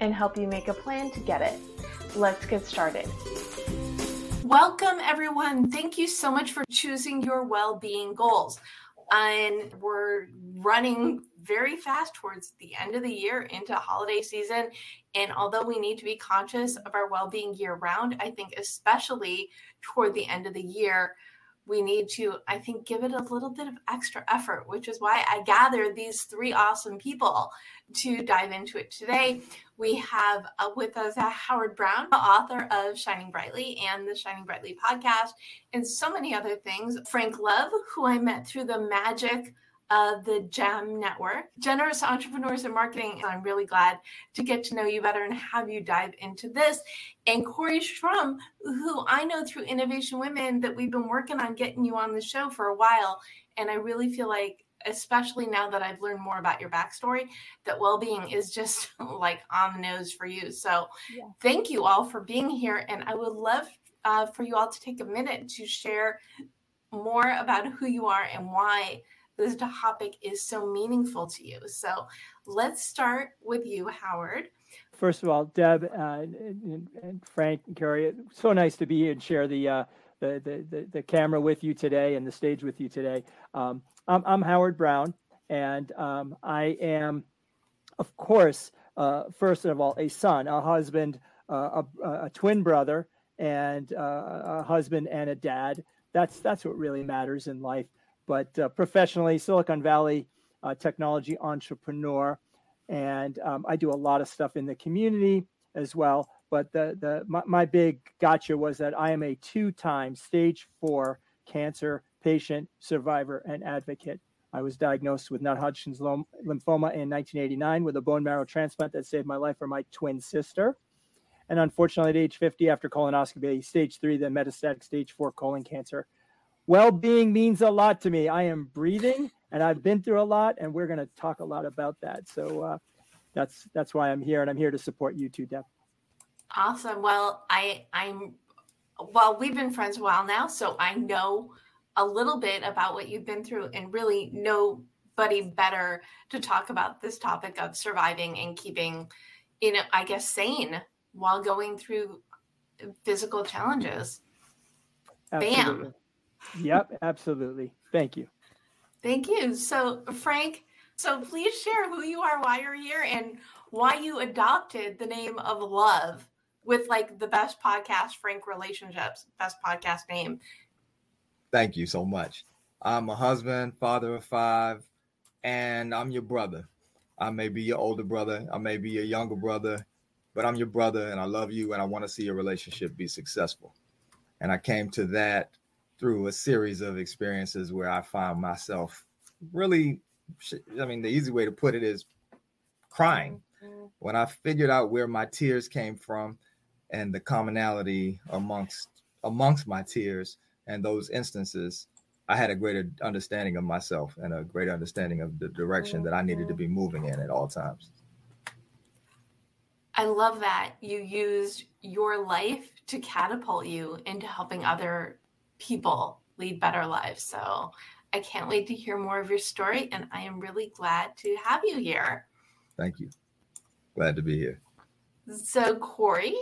and help you make a plan to get it. Let's get started. Welcome, everyone. Thank you so much for choosing your well being goals. And we're running very fast towards the end of the year into holiday season. And although we need to be conscious of our well being year round, I think, especially toward the end of the year, we need to, I think, give it a little bit of extra effort, which is why I gathered these three awesome people to dive into it today. We have uh, with us Howard Brown, author of Shining Brightly and the Shining Brightly podcast, and so many other things. Frank Love, who I met through the magic of the GEM Network, Generous Entrepreneurs in Marketing. I'm really glad to get to know you better and have you dive into this. And Kory Shrum, who I know through Innovation Women that we've been working on getting you on the show for a while. And I really feel like, especially now that I've learned more about your backstory, that well being is just like on the nose for you. So yeah. thank you all for being here. And I would love uh, for you all to take a minute to share more about who you are and why this topic is so meaningful to you. So let's start with you, Howard. First of all, Deb uh, and, and, Frank and Carrie, so nice to be here and share the, uh, the, the, the, the, camera with you today and the stage with you today. Um, I'm, I'm, Howard Brown, and um, I am, of course, uh, first of all, a son, a husband, uh, a, a, twin brother, and uh, a husband and a dad. That's that's what really matters in life but uh, professionally, Silicon Valley uh, technology entrepreneur, and um, I do a lot of stuff in the community as well. But the the my, my big gotcha was that I am a two-time stage four cancer patient, survivor, and advocate. I was diagnosed with non-Hodgkin's lymphoma in 1989 with a bone marrow transplant that saved my life for my twin sister. And unfortunately, at age 50, after colonoscopy, stage three, then metastatic stage four colon cancer, well-being means a lot to me. I am breathing, and I've been through a lot, and we're going to talk a lot about that. So uh, that's that's why I'm here, and I'm here to support you too, Deb. Awesome. Well, I I'm well, we've been friends a while now, so I know a little bit about what you've been through, and really nobody better to talk about this topic of surviving and keeping, you know, I guess sane while going through physical challenges. Absolutely. Bam. Yep, absolutely. Thank you. Thank you. So, Frank, so please share who you are, why you're here, and why you adopted the name of Love with like the best podcast, Frank Relationships, best podcast name. Thank you so much. I'm a husband, father of five, and I'm your brother. I may be your older brother, I may be your younger brother, but I'm your brother and I love you and I want to see your relationship be successful. And I came to that through a series of experiences where I found myself really, I mean, the easy way to put it is crying. Mm-hmm. When I figured out where my tears came from and the commonality amongst amongst my tears and those instances, I had a greater understanding of myself and a greater understanding of the direction that I needed to be moving in at all times. I love that you used your life to catapult you into helping other people lead better lives. So I can't wait to hear more of your story, and I am really glad to have you here. Thank you. Glad to be here. So, Kory,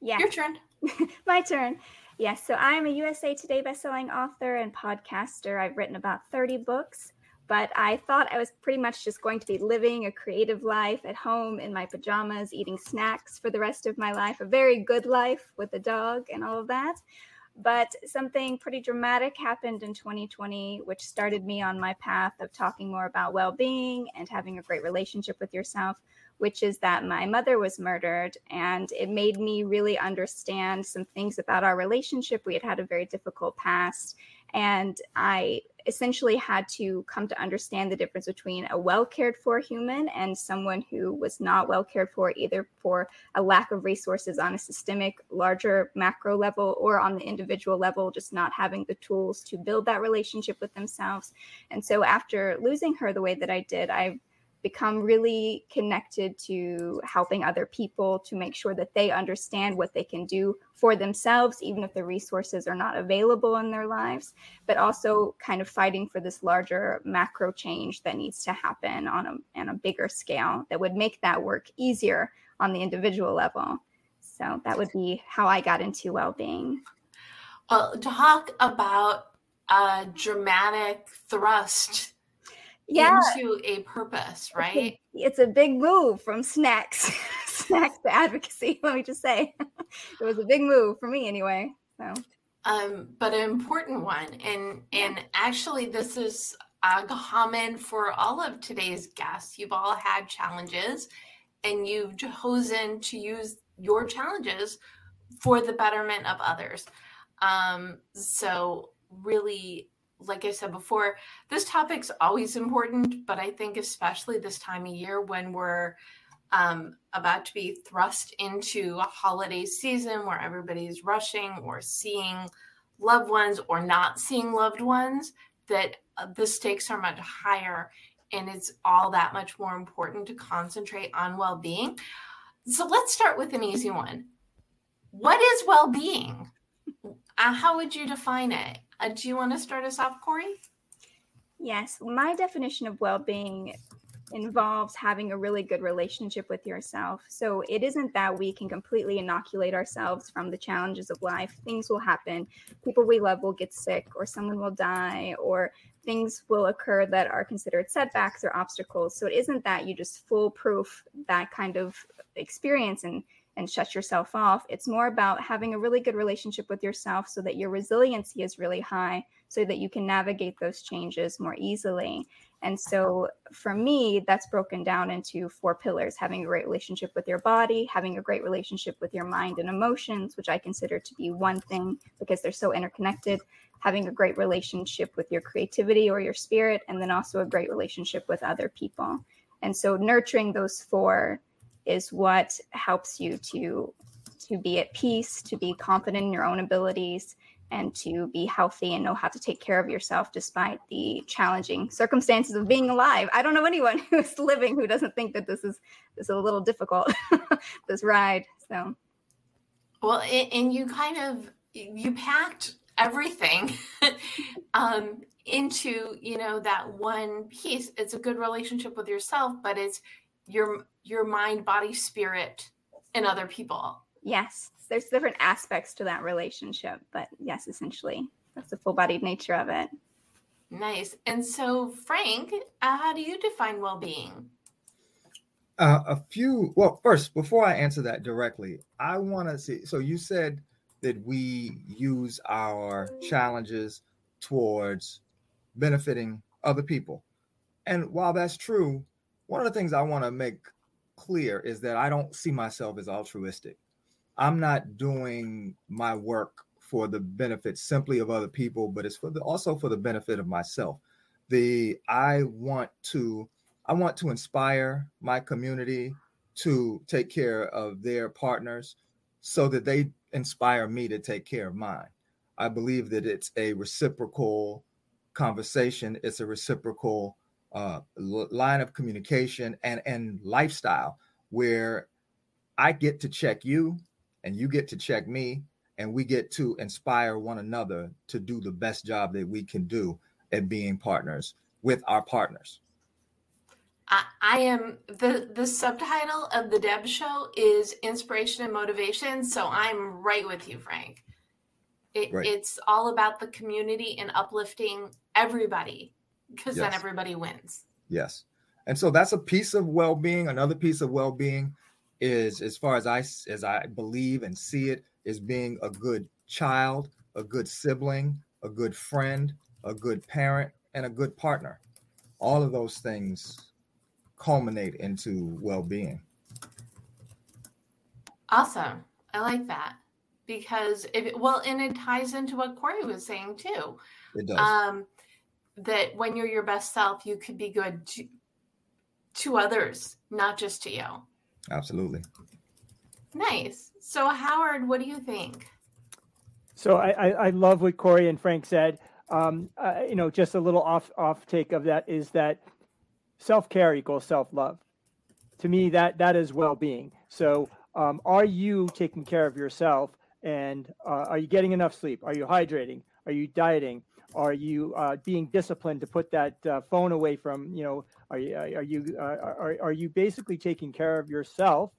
yeah, your turn. My turn. Yes, so I'm a USA Today bestselling author and podcaster. I've written about 30 books, but I thought I was pretty much just going to be living a creative life at home in my pajamas, eating snacks for the rest of my life, a very good life with a dog and all of that. But something pretty dramatic happened in 2020, which started me on my path of talking more about well being and having a great relationship with yourself, which is that my mother was murdered. And it made me really understand some things about our relationship. We had had a very difficult past. And I essentially had to come to understand the difference between a well cared for human and someone who was not well cared for, either for a lack of resources on a systemic, larger macro level or on the individual level, just not having the tools to build that relationship with themselves. And so after losing her the way that I did, I become really connected to helping other people to make sure that they understand what they can do for themselves, even if the resources are not available in their lives, but also kind of fighting for this larger macro change that needs to happen on a, on a bigger scale that would make that work easier on the individual level. So that would be how I got into well being. Well, uh, talk about a dramatic thrust yeah. into a purpose, right? It's a, it's a big move from snacks, snacks to advocacy. Let me just say, it was a big move for me anyway. So, um, but an important one, and and actually, this is uh, common for all of today's guests. You've all had challenges, and you've chosen to use your challenges for the betterment of others. Um, so really like I said before, this topic's always important, but I think especially this time of year when we're um, about to be thrust into a holiday season where everybody's rushing or seeing loved ones or not seeing loved ones, that uh, the stakes are much higher and it's all that much more important to concentrate on well being. So let's start with an easy one. What is well being? Uh, how would you define it? Uh, do you want to start us off, Kory? Yes, my definition of well being involves having a really good relationship with yourself. So it isn't that we can completely inoculate ourselves from the challenges of life. Things will happen. People we love will get sick, or someone will die, or things will occur that are considered setbacks or obstacles. So it isn't that you just foolproof that kind of experience and and shut yourself off. It's more about having a really good relationship with yourself so that your resiliency is really high so that you can navigate those changes more easily. And so for me, that's broken down into four pillars having a great relationship with your body, having a great relationship with your mind and emotions, which I consider to be one thing because they're so interconnected, having a great relationship with your creativity or your spirit, and then also a great relationship with other people. And so nurturing those four is what helps you to to be at peace, to be confident in your own abilities, and to be healthy and know how to take care of yourself despite the challenging circumstances of being alive. I don't know anyone who's living who doesn't think that this is this is a little difficult this ride. So well, and you kind of you packed everything um, into you know that one piece. It's a good relationship with yourself, but it's your your mind, body, spirit, and other people. Yes, there's different aspects to that relationship, but yes, essentially, that's the full bodied nature of it. Nice. And so, Frank, uh, how do you define well being? Uh, a few. Well, first, before I answer that directly, I want to see. So, you said that we use our challenges towards benefiting other people. And while that's true, one of the things I want to make clear is that I don't see myself as altruistic. I'm not doing my work for the benefit simply of other people, but it's for the also for the benefit of myself. The I want to I want to inspire my community to take care of their partners so that they inspire me to take care of mine. I believe that it's a reciprocal conversation, it's a reciprocal uh, line of communication and and lifestyle where I get to check you and you get to check me and we get to inspire one another to do the best job that we can do at being partners with our partners. I, I am the the subtitle of the Deb show is inspiration and motivation. So I'm right with you, Frank. It, right. It's all about the community and uplifting everybody because yes. then everybody wins. Yes. And so that's a piece of well-being. Another piece of well-being is as far as I as I believe and see it is being a good child, a good sibling, a good friend, a good parent, and a good partner. All of those things culminate into well-being. Awesome. I like that because if well, and it ties into what Kory was saying too. It does. Um, that when you're your best self, you could be good to, to others, not just to you. Absolutely. Nice. So, Howard, what do you think? So, I, I, I love what Kory and Frank said. Um, uh, you know, just a little off off take of that is that self care equals self love. To me, that that is well being. So, um, are you taking care of yourself? And uh, are you getting enough sleep? Are you hydrating? Are you dieting? Are you uh, being disciplined to put that uh, phone away from you know? Are you are you uh, are, are you basically taking care of yourself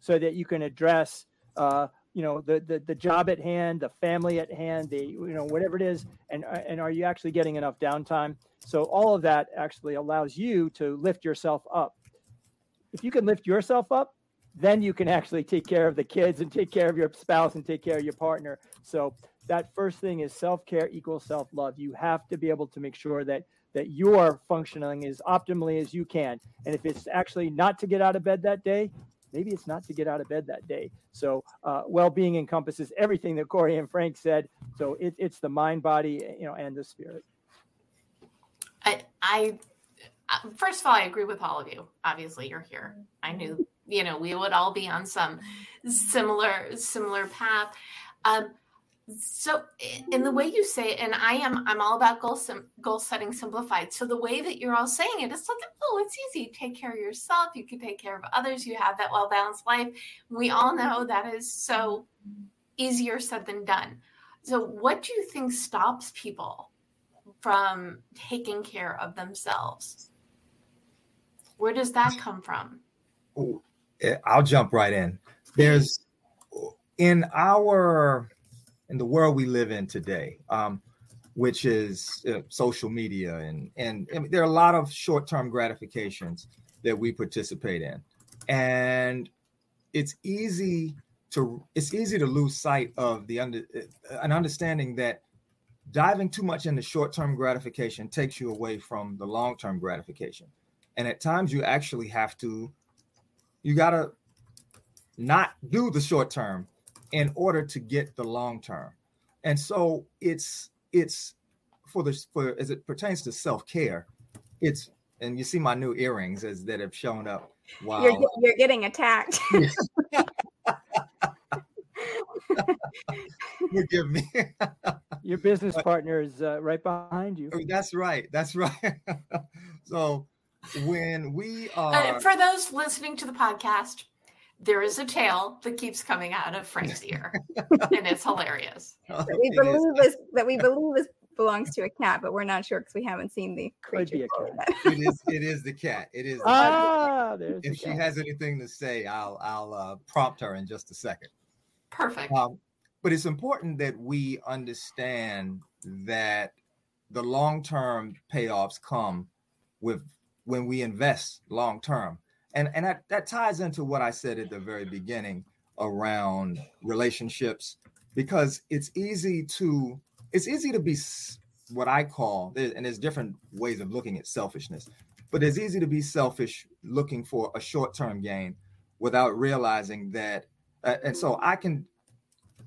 so that you can address uh, you know the, the the job at hand, the family at hand, the you know whatever it is, and uh, and are you actually getting enough downtime? So all of that actually allows you to lift yourself up. If you can lift yourself up, then you can actually take care of the kids and take care of your spouse and take care of your partner. So that first thing is self-care equals self-love. You have to be able to make sure that that you are functioning as optimally as you can. And if it's actually not to get out of bed that day, maybe it's not to get out of bed that day. So uh, well-being encompasses everything that Kory and Frank said. So it, it's the mind, body, you know, and the spirit. I, I, uh, first of all, I agree with all of you. Obviously, you're here. I knew you know we would all be on some similar similar path um, so in the way you say it, and i am i'm all about goal sim, goal setting simplified. So the way that you're all saying it it's like oh it's easy. Take care of yourself. You can take care of others. You have that well balanced life. We all know that is so easier said than done. So what do you think stops people from taking care of themselves? Where does that come from? Eh, I'll jump right in. There's in our in the world we live in today, um, which is uh, social media, and, and and there are a lot of short-term gratifications that we participate in, and it's easy to it's easy to lose sight of the under an understanding that diving too much into short-term gratification takes you away from the long-term gratification, and at times you actually have to you got to not do the short term in order to get the long term. And so it's it's for the for as it pertains to self-care, it's and you see my new earrings as that have shown up. Wow. You're, you're getting attacked. Forgive me. Your business partner is uh, right behind you. That's right. That's right. so when we are uh, for those listening to the podcast there is a tail that keeps coming out of frank's ear and it's hilarious. That we it believe is. is that we believe is belongs to a cat but we're not sure because we haven't seen the creature it is it is the cat. It is ah, if she cat. has anything to say i'll i'll uh, prompt her in just a second. Perfect. Um, but it's important that we understand that the long-term payoffs come with when we invest long term. And and that, that ties into what I said at the very beginning around relationships because it's easy to it's easy to be what I call and there's different ways of looking at selfishness, but it's easy to be selfish looking for a short-term gain without realizing that uh, and so I can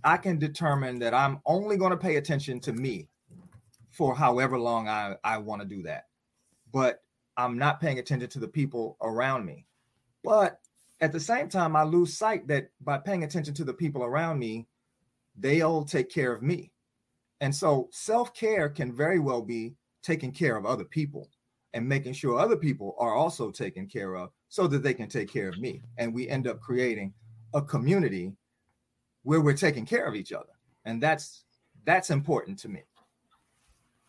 I can determine that I'm only going to pay attention to me for however long I, I want to do that. But I'm not paying attention to the people around me. But at the same time, I lose sight that by paying attention to the people around me, they'll take care of me. And so self care can very well be taking care of other people and making sure other people are also taken care of so that they can take care of me. And we end up creating a community where we're taking care of each other. And that's that's important to me.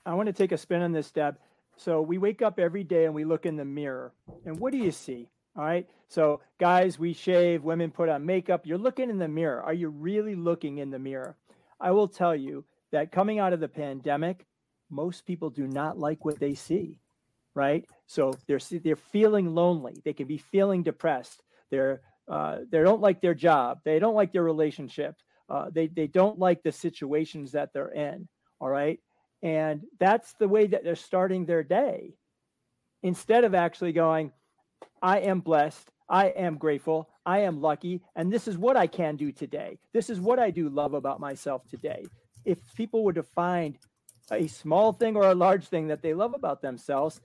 I want to take a spin on this, Deb. So we wake up every day and we look in the mirror. And what do you see? All right. So, guys, we shave, women put on makeup. You're looking in the mirror. Are you really looking in the mirror? I will tell you that coming out of the pandemic, most people do not like what they see. right? So they're they're feeling lonely. They can be feeling depressed. They're uh, they don't like their job. They don't like their relationship. Uh, they they don't like the situations that they're in. All right, and that's the way that they're starting their day. Instead of actually going, I am blessed. I am grateful. I am lucky. And this is what I can do today. This is what I do love about myself today. If people were to find a small thing or a large thing that they love about themselves,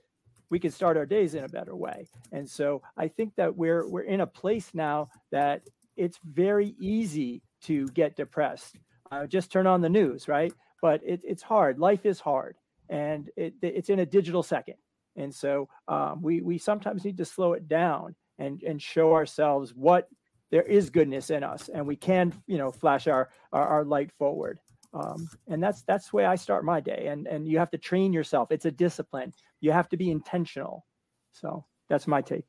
we could start our days in a better way. And so I think that we're we're in a place now that it's very easy to get depressed. Uh, just turn on the news, right? But it, it's hard. Life is hard, and it, it's in a digital second. And so um, we we sometimes need to slow it down and and show ourselves what there is goodness in us, and we can you know flash our our, our light forward. Um, and that's that's the way I start my day. And and you have to train yourself. It's a discipline. You have to be intentional. So that's my take.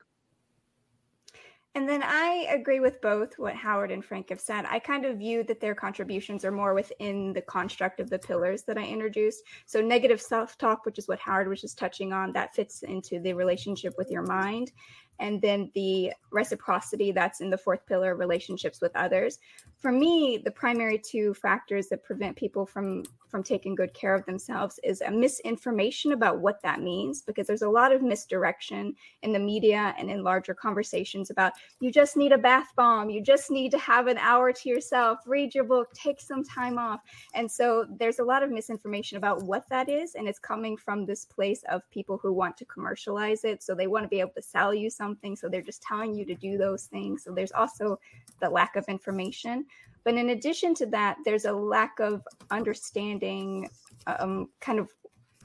And then I agree with both what Howard and Frank have said. I kind of view that their contributions are more within the construct of the pillars that I introduced. So, negative self talk, which is what Howard was just touching on, that fits into the relationship with your mind and then the reciprocity that's in the fourth pillar relationships with others. For me the primary two factors that prevent people from from taking good care of themselves is a misinformation about what that means because there's a lot of misdirection in the media and in larger conversations about you just need a bath bomb. You just need to have an hour to yourself. Read your book. Take some time off. And so there's a lot of misinformation about what that is and it's coming from this place of people who want to commercialize it. So they want to be able to sell you something something. So they're just telling you to do those things. So there's also the lack of information. But in addition to that, there's a lack of understanding um, kind of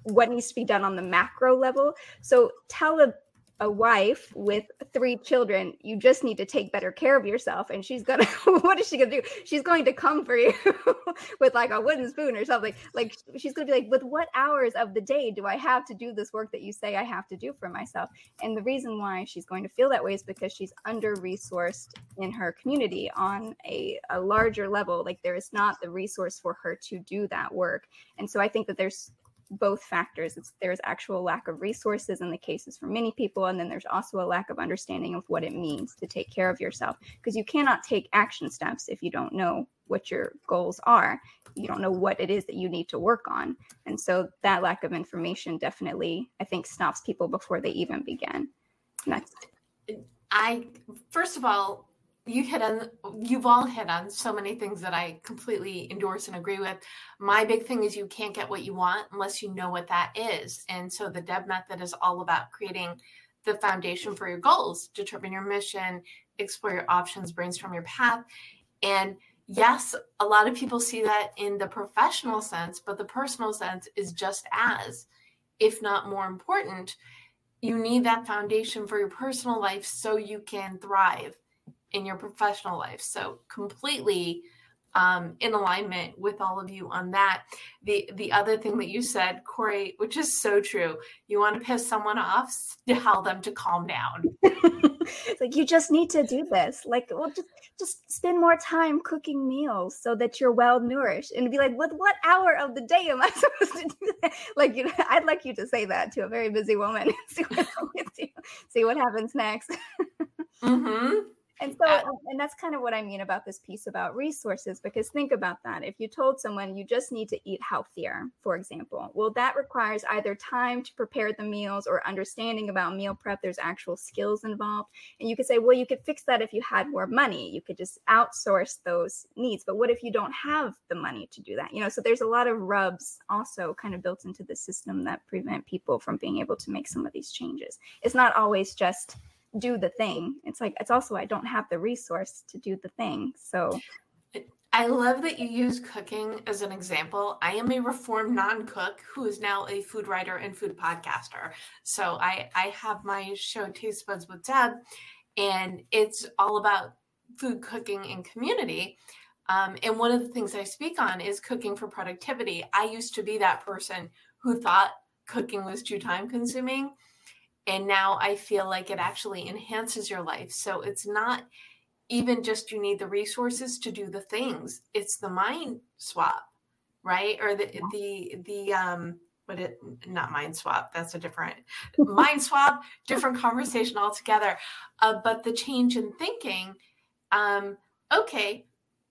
what needs to be done on the macro level. So tell a wife with three children, you just need to take better care of yourself. And she's gonna, what is she gonna do? She's going to come for you with like a wooden spoon or something. Like she's gonna be like, with what hours of the day do I have to do this work that you say I have to do for myself? And the reason why she's going to feel that way is because she's under resourced in her community on a, a larger level. Like there is not the resource for her to do that work. And so I think that there's both factors. It's, there's actual lack of resources in the cases for many people, and then there's also a lack of understanding of what it means to take care of yourself because you cannot take action steps if you don't know what your goals are. You don't know what it is that you need to work on. And so that lack of information definitely, I think, stops people before they even begin. I, first of all, you hit on you've all hit on so many things that I completely endorse and agree with. My big thing is you can't get what you want unless you know what that is. And so the Deb method is all about creating the foundation for your goals, determine your mission, explore your options, brainstorm your path. And yes, a lot of people see that in the professional sense, but the personal sense is just as, if not more important. You need that foundation for your personal life so you can thrive in your professional life. So completely um, in alignment with all of you on that. The the other thing that you said, Kory, which is so true, you want to piss someone off, tell them to calm down. like you just need to do this. Like, well, just just spend more time cooking meals so that you're well nourished. And be like, with what hour of the day am I supposed to do that? Like, you know, I'd like you to say that to a very busy woman. see what see what happens next. mm-hmm. And so, uh, and that's kind of what I mean about this piece about resources, because think about that. If you told someone you just need to eat healthier, for example, well, that requires either time to prepare the meals or understanding about meal prep. There's actual skills involved. And you could say, well, you could fix that if you had more money. You could just outsource those needs. But what if you don't have the money to do that? You know, so there's a lot of rubs also kind of built into the system that prevent people from being able to make some of these changes. It's not always just do the thing. It's like it's also I don't have the resource to do the thing. So I love that you use cooking as an example. I am a reformed non-cook who is now a food writer and food podcaster. So I I have my show Taste Buds with Deb, and it's all about food cooking and community. Um, and one of the things I speak on is cooking for productivity. I used to be that person who thought cooking was too time consuming and now I feel like it actually enhances your life. So it's not even just you need the resources to do the things. It's the mind swap, right? Or the the the um but it not mind swap that's a different mind swap different conversation altogether uh, but the change in thinking um, okay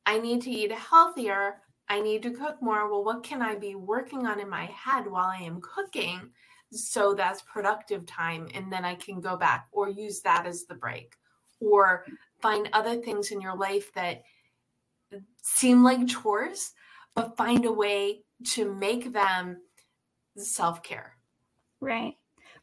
i need to eat healthier i need to cook more well what can i be working on in my head while i am cooking so that's productive time and then i can go back or use that as the break or find other things in your life that seem like chores but find a way to make them self care. Right.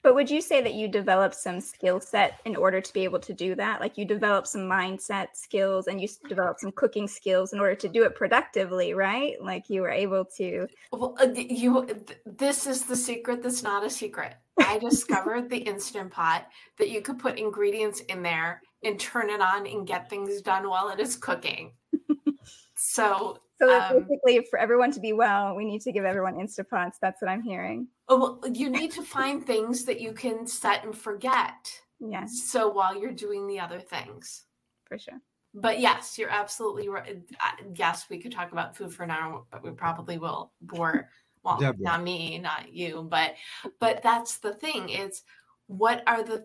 But would you say that you developed some skill set in order to be able to do that? Like you developed some mindset skills and you developed some cooking skills in order to do it productively, right? Like you were able to. Well, uh, you. This is the secret. That's not a secret. I discovered the instant pot that you could put ingredients in there and turn it on and get things done while it is cooking. So so um, basically, for everyone to be well, we need to give everyone Instapots. That's what I'm hearing. Oh, well, you need to find things that you can set and forget. Yes. So while you're doing the other things. For sure. But yes, you're absolutely right. Yes, we could talk about food for an hour, but we probably will bore. Well, Deborah. not me, not you, but but that's the thing. It's what are the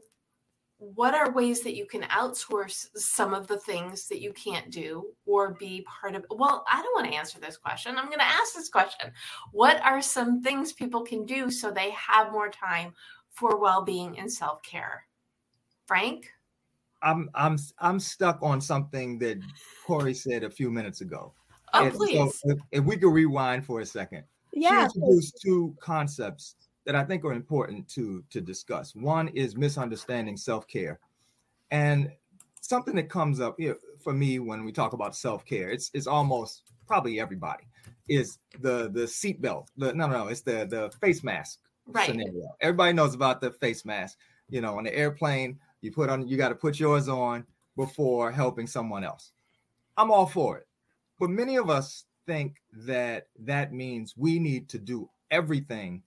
what are ways that you can outsource some of the things that you can't do or be part of well i don't want to answer this question i'm going to ask this question. What are some things people can do so they have more time for well-being and self-care? Frank? I'm i'm i'm stuck on something that Kory said a few minutes ago. Oh and please. so if, if, we could rewind for a second. Yeah she introduced two concepts that I think are important to to discuss. One is misunderstanding self-care. And something that comes up you know, for me when we talk about self-care, it's it's almost probably everybody is the the seatbelt. The no no, it's the the face mask right. scenario. Everybody knows about the face mask. You know, on the airplane, you put on you got to put yours on before helping someone else. I'm all for it. But many of us think that that means we need to do everything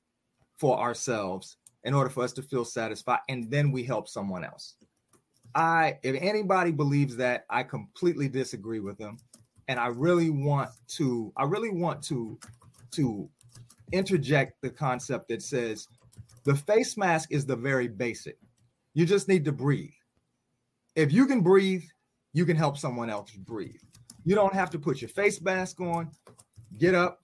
for ourselves in order for us to feel satisfied and then we help someone else. I if anybody believes that i completely disagree with them and i really want to i really want to to interject the concept that says the face mask is the very basic. You just need to breathe. If you can breathe you can help someone else breathe. You don't have to put your face mask on get up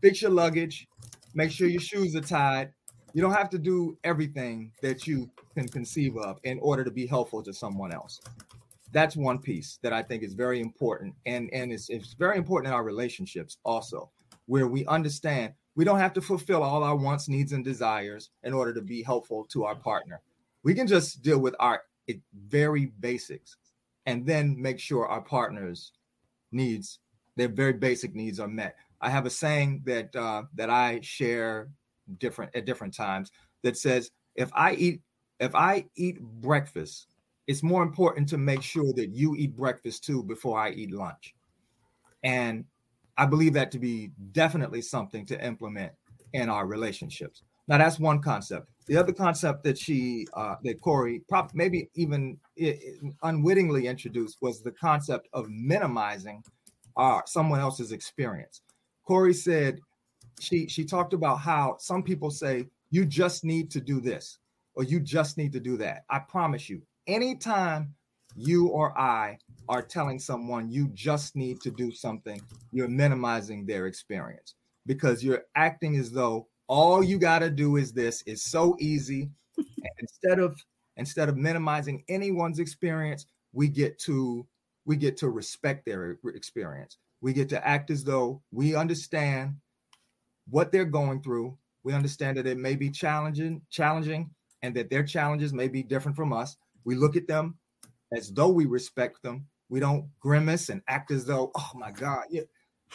fix your luggage make sure your shoes are tied. You don't have to do everything that you can conceive of in order to be helpful to someone else. That's one piece that I think is very important. And, and it's, it's very important in our relationships also, where we understand we don't have to fulfill all our wants, needs, and desires in order to be helpful to our partner. We can just deal with our very basics and then make sure our partner's needs, their very basic needs are met. I have a saying that uh, that I share different at different times that says if I eat if I eat breakfast, it's more important to make sure that you eat breakfast too before I eat lunch. And I believe that to be definitely something to implement in our relationships. Now that's one concept. The other concept that she uh, that Kory probably maybe even it, it unwittingly introduced was the concept of minimizing uh, someone else's experience. Kory said she she talked about how some people say you just need to do this or you just need to do that. I promise you, anytime you or I are telling someone you just need to do something, you're minimizing their experience because you're acting as though all you got to do is this. It's so easy. instead of instead of minimizing anyone's experience, we get to we get to respect their experience. We get to act as though we understand what they're going through. We understand that it may be challenging, challenging, and that their challenges may be different from us. We look at them as though we respect them. We don't grimace and act as though, oh my God. Yeah.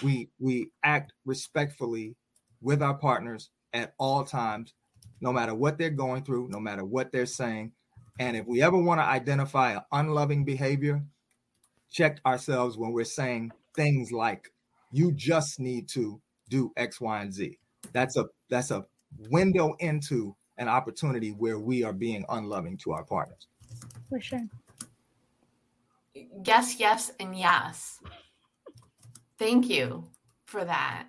We we act respectfully with our partners at all times, no matter what they're going through, no matter what they're saying. And if we ever want to identify an unloving behavior, check ourselves when we're saying things like you just need to do X, Y, and Z. That's a that's a window into an opportunity where we are being unloving to our partners. For sure. Yes, yes, and yes. Thank you for that.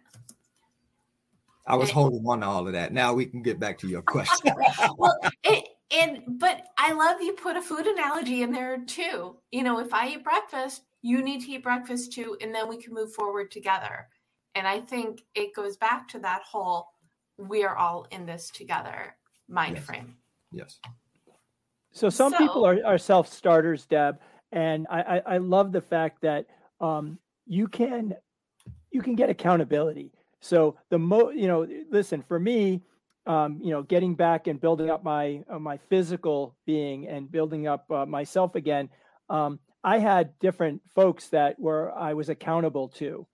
I was eh. holding on to all of that. Now we can get back to your question. well, it, and but I love you put a food analogy in there too. You know, if I eat breakfast, you need to eat breakfast too, and then we can move forward together. And I think it goes back to that whole we are all in this together mind yes. frame. Yes. So some so, people are, are self starters, Deb, and I, I, I love the fact that um, you can you can get accountability. So the mo you know listen for me um, you know, getting back and building up my uh, my physical being and building up uh, myself again. Um, I had different folks that were I was accountable to.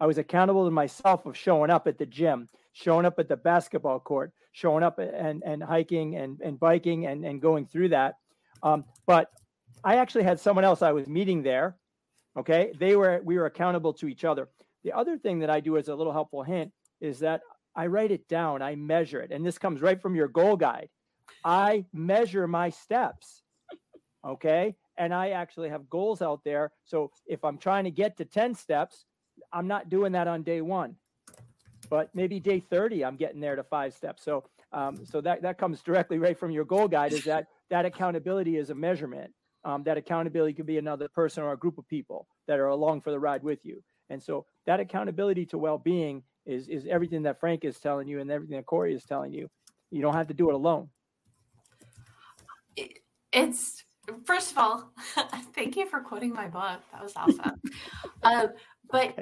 I was accountable to myself of showing up at the gym, showing up at the basketball court, showing up and and hiking and and biking and and going through that. Um, but I actually had someone else I was meeting there. Okay, they were we were accountable to each other. The other thing that I do as a little helpful hint is that I write it down, I measure it. And this comes right from your goal guide. I measure my steps. Okay. And I actually have goals out there. So if I'm trying to get to 10 steps, I'm not doing that on day one. But maybe day 30, I'm getting there to five steps. So um, so that, that comes directly right from your goal guide is that that accountability is a measurement. Um, that accountability could be another person or a group of people that are along for the ride with you. And so that accountability to well-being is is everything that Frank is telling you and everything that Kory is telling you. You don't have to do it alone. It's first of all, thank you for quoting my book. That was awesome. um, but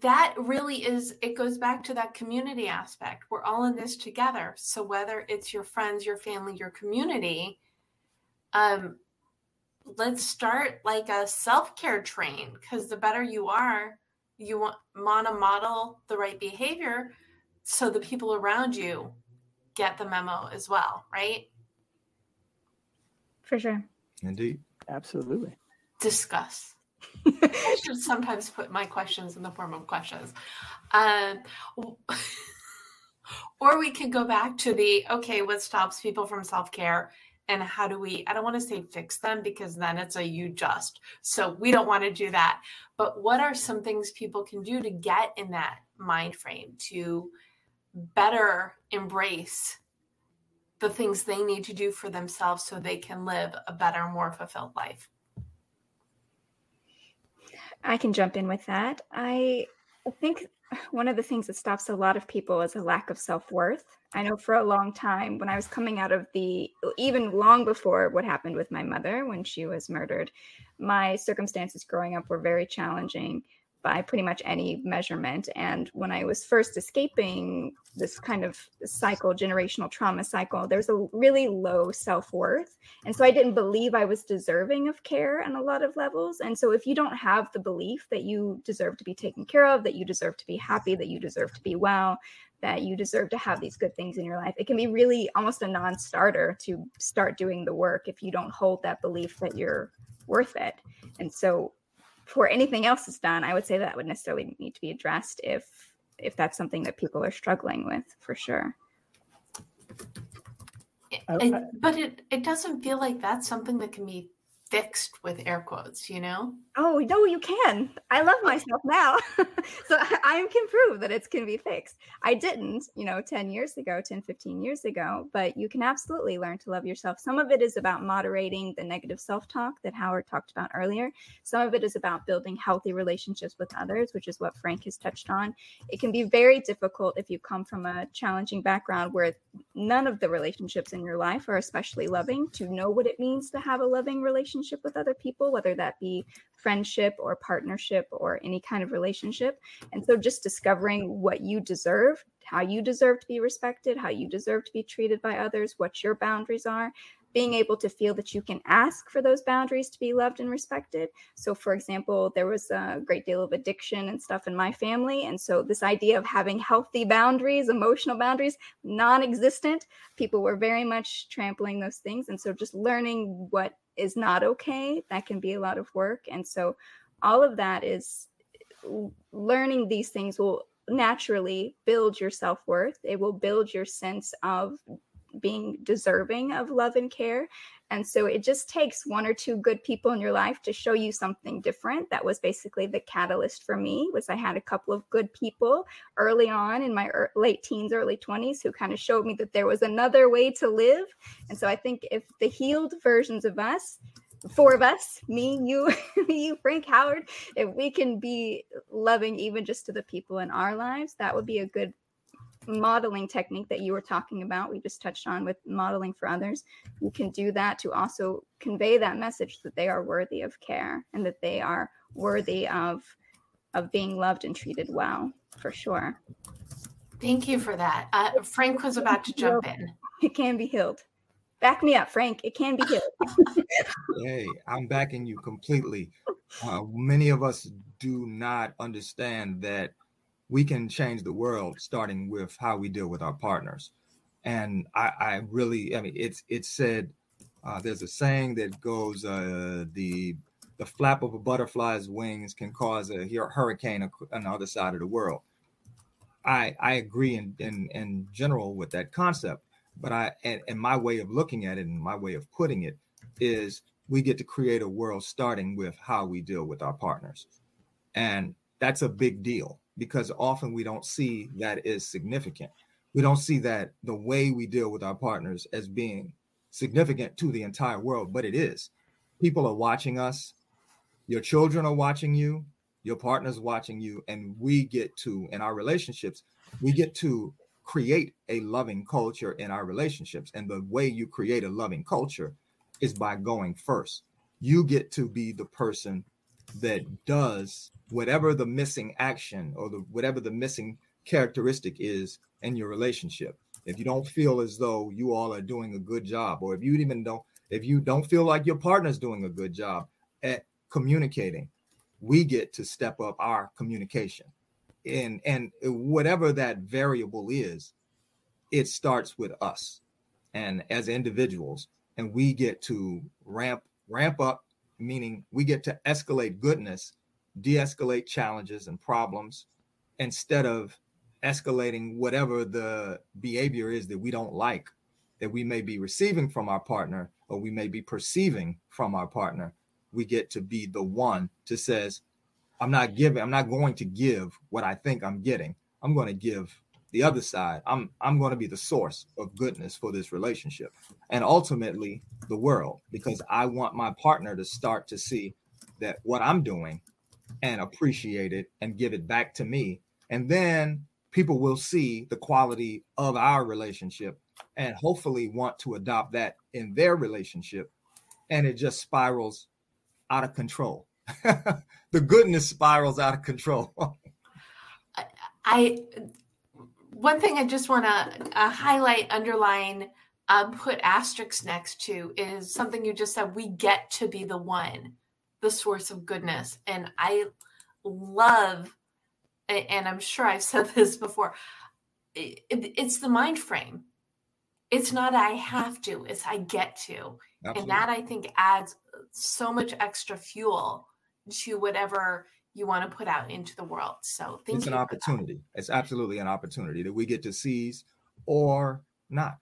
that really is it goes back to that community aspect. We're all in this together. So whether it's your friends, your family, your community, um, let's start like a self-care train because the better you are, you want, want to model the right behavior so the people around you get the memo as well, right? For sure. Indeed. Absolutely. Discuss. I should sometimes put my questions in the form of questions. Um, or we could go back to the okay, what stops people from self care and how do we i don't want to say fix them because then it's a you just so we don't want to do that but what are some things people can do to get in that mind frame to better embrace the things they need to do for themselves so they can live a better more fulfilled life. I can jump in with that. I think one of the things that stops a lot of people is a lack of self-worth. I know for a long time when I was coming out of the, even long before what happened with my mother when she was murdered, my circumstances growing up were very challenging by pretty much any measurement. And when I was first escaping this kind of cycle, generational trauma cycle, there's a really low self worth. And so I didn't believe I was deserving of care on a lot of levels. And so if you don't have the belief that you deserve to be taken care of, that you deserve to be happy, that you deserve to be well, that you deserve to have these good things in your life. It can be really almost a non starter to start doing the work if you don't hold that belief that you're worth it. And so, for anything else is done, I would say that would necessarily need to be addressed if if that's something that people are struggling with for sure. It, but it, it doesn't feel like that's something that can be fixed with air quotes, you know? Oh, no, you can. I love oh. myself now. so I can prove that it can be fixed. I didn't, you know, 10 years ago, 10, 15 years ago, but you can absolutely learn to love yourself. Some of it is about moderating the negative self talk that Howard talked about earlier. Some of it is about building healthy relationships with others, which is what Frank has touched on. It can be very difficult if you come from a challenging background where none of the relationships in your life are especially loving to know what it means to have a loving relationship relationship with other people, whether that be friendship or partnership or any kind of relationship. And so just discovering what you deserve, how you deserve to be respected, how you deserve to be treated by others, what your boundaries are, being able to feel that you can ask for those boundaries to be loved and respected. So, for example, there was a great deal of addiction and stuff in my family. And so, this idea of having healthy boundaries, emotional boundaries, non existent, people were very much trampling those things. And so, just learning what is not okay, that can be a lot of work. And so, all of that is learning these things will naturally build your self worth. It will build your sense of being deserving of love and care. And so it just takes one or two good people in your life to show you something different. That was basically the catalyst for me was I had a couple of good people early on in my late teens, early 20s who kind of showed me that there was another way to live. And so I think if the healed versions of us four of us me you you frank howard if we can be loving even just to the people in our lives that would be a good modeling technique that you were talking about we just touched on with modeling for others you can do that to also convey that message that they are worthy of care and that they are worthy of of being loved and treated well for sure thank you for that uh, frank was about to jump in it can be healed back me up, Frank. It can be healed. hey, I'm backing you completely. Uh, many of us do not understand that we can change the world starting with how we deal with our partners. And I, I really, I mean, it's it's said. Uh, there's a saying that goes, uh, the the flap of a butterfly's wings can cause a hurricane on the other side of the world. I I agree in in, in general with that concept but I and, and my way of looking at it and my way of putting it is we get to create a world starting with how we deal with our partners. And that's a big deal because often we don't see that is significant. We don't see that the way we deal with our partners as being significant to the entire world, but it is. People are watching us, your children are watching you, your partner's watching you, and we get to, in our relationships, we get to create a loving culture in our relationships. And the way you create a loving culture is by going first. You get to be the person that does whatever the missing action or the whatever the missing characteristic is in your relationship. If you don't feel as though you all are doing a good job, or if you even don't, if you don't feel like your partner's doing a good job at communicating, we get to step up our communication and and whatever that variable is it starts with us and as individuals and we get to ramp ramp up meaning we get to escalate goodness de-escalate challenges and problems instead of escalating whatever the behavior is that we don't like that we may be receiving from our partner or we may be perceiving from our partner we get to be the one to says I'm not giving, I'm not going to give what I think I'm getting. I'm going to give the other side. I'm I'm going to be the source of goodness for this relationship and ultimately the world because I want my partner to start to see that what I'm doing and appreciate it and give it back to me. And then people will see the quality of our relationship and hopefully want to adopt that in their relationship and it just spirals out of control. the goodness spirals out of control. I one thing I just want to uh, highlight, underline, um, put asterisks next to is something you just said. We get to be the one, the source of goodness, and I love, and I'm sure I've said this before. It, it's the mind frame. It's not I have to; it's I get to, Absolutely. and that I think adds so much extra fuel to whatever you want to put out into the world. So it's an opportunity. It's absolutely an opportunity that we get to seize or not.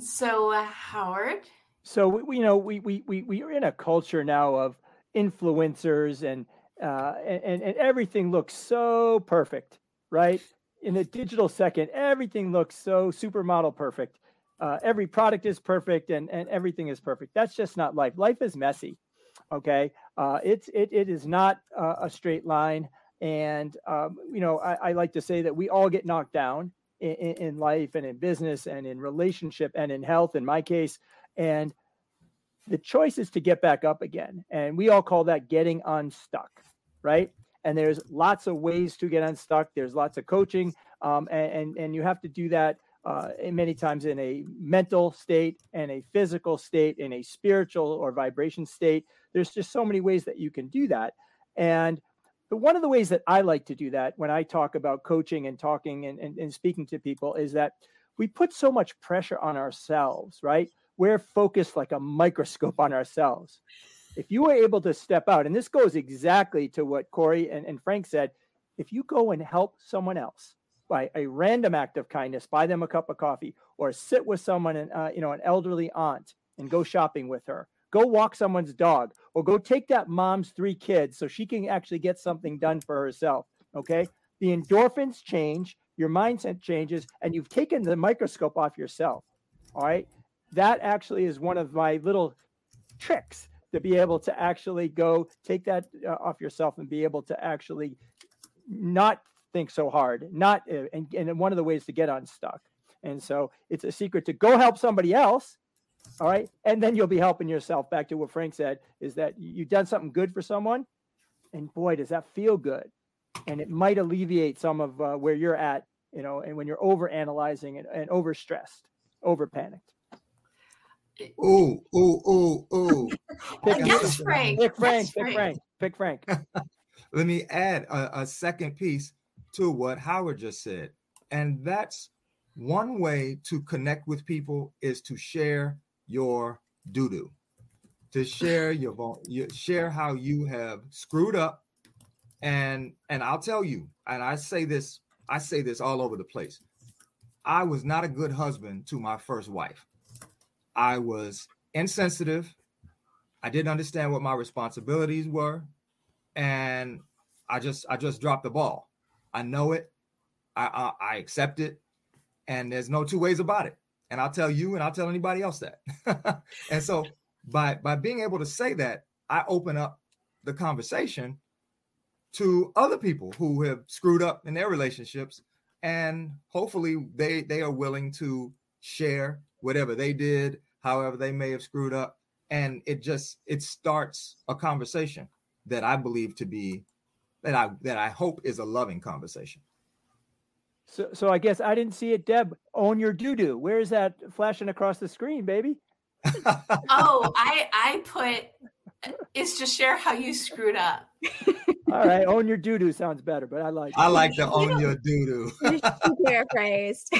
So uh, Howard. So we, you know, we we we we are in a culture now of influencers and uh, and and everything looks so perfect, right? In a digital second, everything looks so supermodel perfect. Uh, every product is perfect and, and everything is perfect. That's just not life. Life is messy. Okay, uh, it's it it is not uh, a straight line, and um, you know I, I, like to say that we all get knocked down in, in life and in business and in relationship and in health. In my case, and the choice is to get back up again, and we all call that getting unstuck, right? And there's lots of ways to get unstuck. There's lots of coaching, um, and, and and you have to do that uh, many times in a mental state and a physical state, in a spiritual or vibration state. There's just so many ways that you can do that. And but one of the ways that I like to do that when I talk about coaching and talking and, and, and speaking to people is that we put so much pressure on ourselves, right? We're focused like a microscope on ourselves. If you were able to step out, and this goes exactly to what Kory and, and Frank said, if you go and help someone else, by a random act of kindness, buy them a cup of coffee, or sit with someone, and uh, you know, an elderly aunt, and go shopping with her. Go walk someone's dog, or go take that mom's three kids so she can actually get something done for herself. Okay, the endorphins change, your mindset changes, and you've taken the microscope off yourself. All right, that actually is one of my little tricks to be able to actually go take that uh, off yourself and be able to actually not think so hard not uh, and, and one of the ways to get unstuck and so it's a secret to go help somebody else all right and then you'll be helping yourself back to what frank said is that you've done something good for someone and boy does that feel good and it might alleviate some of uh, where you're at you know and when you're over analyzing and, and over stressed over panicked Ooh, ooh, ooh, ooh. Pick, Yes, Frank. pick frank Yes, pick frank pick frank Let me add a, a second piece to what Howard just said. And that's one way to connect with people is to share your doo doo, to share your, vul- you share how you have screwed up. And and I'll tell you, and I say this, I say this all over the place. I was not a good husband to my first wife. I was insensitive. I didn't understand what my responsibilities were and I just I just dropped the ball. I know it. I, I I accept it, and there's no two ways about it. And I'll tell you, and I'll tell anybody else that. and so by by being able to say that, I open up the conversation to other people who have screwed up in their relationships, and hopefully they they are willing to share whatever they did, however they may have screwed up, and it just it starts a conversation that I believe to be that I that I hope is a loving conversation. So, so I guess I didn't see it. Deb, own your doo doo. Where is that flashing across the screen, baby? Oh, I I put is to share how you screwed up. All right, own your doo doo sounds better, but I like. I it. like to own your doo doo. You should be paraphrased.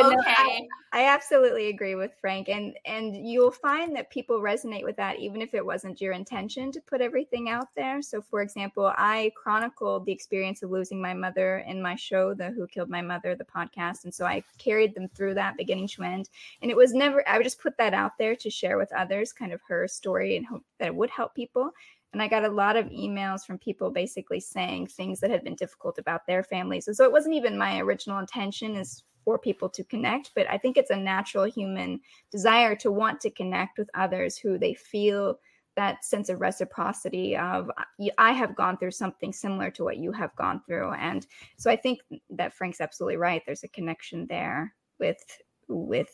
But no, I, Okay. I absolutely agree with Frank, and and you'll find that people resonate with that, even if it wasn't your intention to put everything out there. So, for example, I chronicled the experience of losing my mother in my show, the Who Killed My Mother, the podcast, and so I carried them through that beginning to end. And it was never I would just put that out there to share with others, kind of her story, and hope that it would help people. And I got a lot of emails from people basically saying things that had been difficult about their families. And so it wasn't even my original intention is for people to connect, but I think it's a natural human desire to want to connect with others who they feel that sense of reciprocity of I have gone through something similar to what you have gone through. And so I think that Frank's absolutely right. There's a connection there with with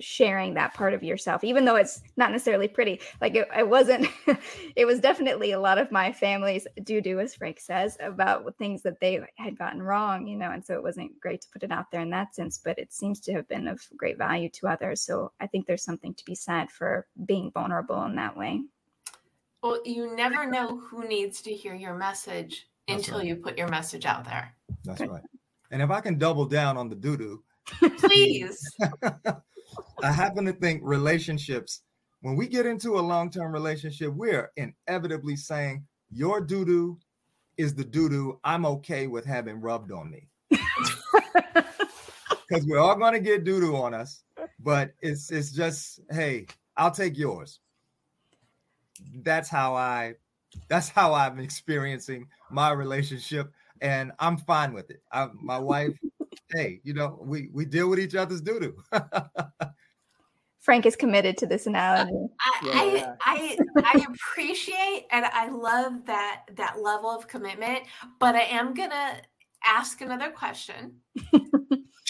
sharing that part of yourself even though it's not necessarily pretty like it, it wasn't it was definitely a lot of my family's do do as frank says about things that they had gotten wrong you know and so it wasn't great to put it out there in that sense but it seems to have been of great value to others so i think there's something to be said for being vulnerable in that way Well, you never know who needs to hear your message That's until right. you put your message out there. That's right. And if I can double down on the doo doo, Please. I happen to think relationships, when we get into a long term relationship, we're inevitably saying, Your doo doo is the doo doo I'm okay with having rubbed on me. Because we're all going to get doo doo on us, but it's it's just, hey, I'll take yours. That's how I that's how I'm experiencing my relationship, and I'm fine with it. I, my wife, hey, you know, we we deal with each other's doo doo. frank is committed to this analogy I, I I I appreciate and I love that that level of commitment, but I am gonna ask another question.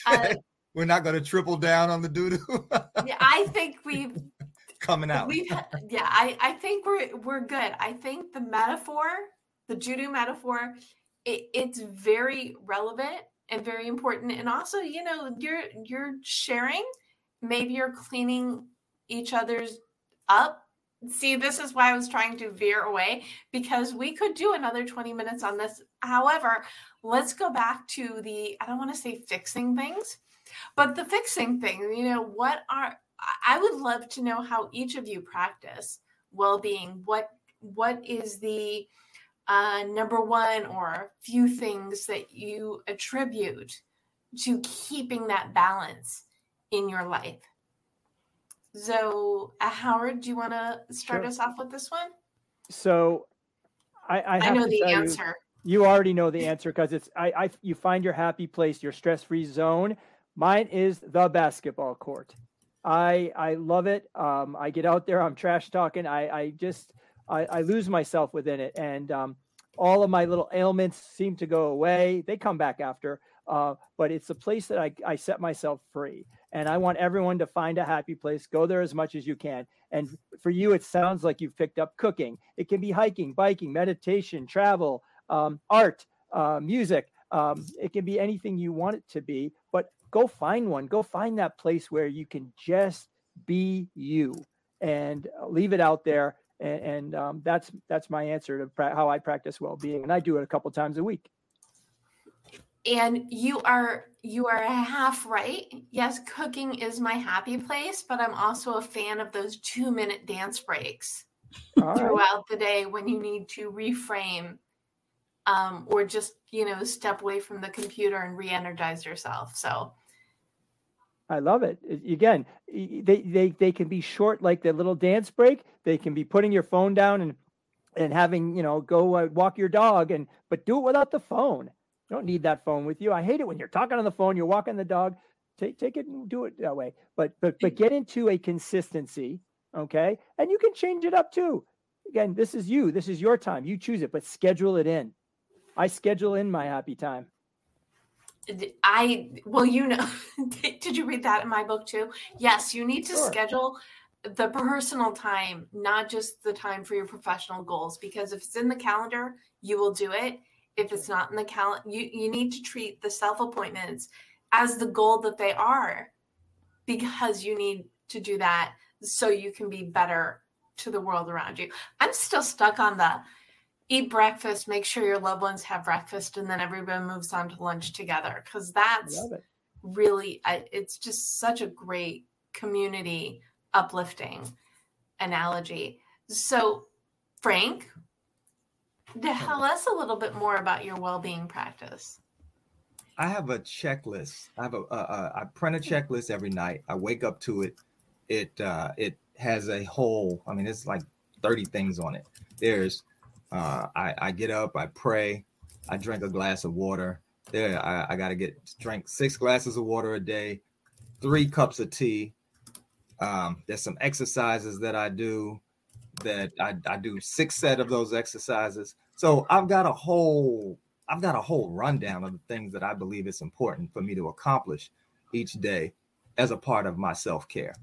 Uh, We're not going to triple down on the doo doo yeah, I think we've coming out. We've, yeah, I, I think we're we're good. I think the metaphor, the judo metaphor, it, it's very relevant and very important. And also, you know, you're you're sharing. Maybe you're cleaning each other's up. See, this is why I was trying to veer away because we could do another 20 minutes on this. However, let's go back to the I don't want to say fixing things, but the fixing thing, you know, what are I would love to know how each of you practice well-being. What what is the uh, number one or a few things that you attribute to keeping that balance in your life. So, uh, Howard, do you want to start sure. us off with this one? So, I, I, I know the answer. You, you, already know the answer because it's I, I. You find your happy place, your stress-free zone. Mine is the basketball court. I I love it. Um, I get out there. I'm trash talking. I I just I, I lose myself within it, and um, all of my little ailments seem to go away. They come back after, uh, but it's a place that I, I set myself free. And I want everyone to find a happy place. Go there as much as you can. And for you, it sounds like you've picked up cooking. It can be hiking, biking, meditation, travel, um, art, uh, music. Um, it can be anything you want it to be. But go find one. Go find that place where you can just be you and leave it out there. And, and um, that's that's my answer to pra- how I practice well-being, and I do it a couple times a week. And you are you are half right. Yes cooking is my happy place but i'm also a fan of those two minute dance breaks throughout the day when you need to reframe um, or just you know step away from the computer and re-energize yourself. So I love it. Again, they, they they can be short, like the little dance break. They can be putting your phone down and and having you know go uh, walk your dog, and but do it without the phone. You don't need that phone with you. I hate it when you're talking on the phone, you're walking the dog. Take take it and do it that way. But but but get into a consistency, okay? And you can change it up too. Again, this is you. This is your time. You choose it, but schedule it in. I schedule in my happy time. I well, you know, did you read that in my book too? Yes, you need to sure. schedule the personal time, not just the time for your professional goals. Because if it's in the calendar, you will do it if it's not in the calendar you you need to treat the self appointments as the goal that they are because you need to do that so you can be better to the world around you i'm still stuck on the eat breakfast make sure your loved ones have breakfast and then everyone moves on to lunch together because that's really it's just such a great community uplifting analogy so frank Tell us a little bit more about your well-being practice. I have a checklist. I have a. Uh, I print a checklist every night. I wake up to it. It uh, it has a whole. I mean, it's like thirty things on it. There's. Uh, I I get up. I pray. I drink a glass of water. There, I, I got to get drink six glasses of water a day, three cups of tea. Um, there's some exercises that I do that I, I do six set of those exercises. So I've got a whole I've got a whole rundown of the things that I believe it's important for me to accomplish each day as a part of my self-care.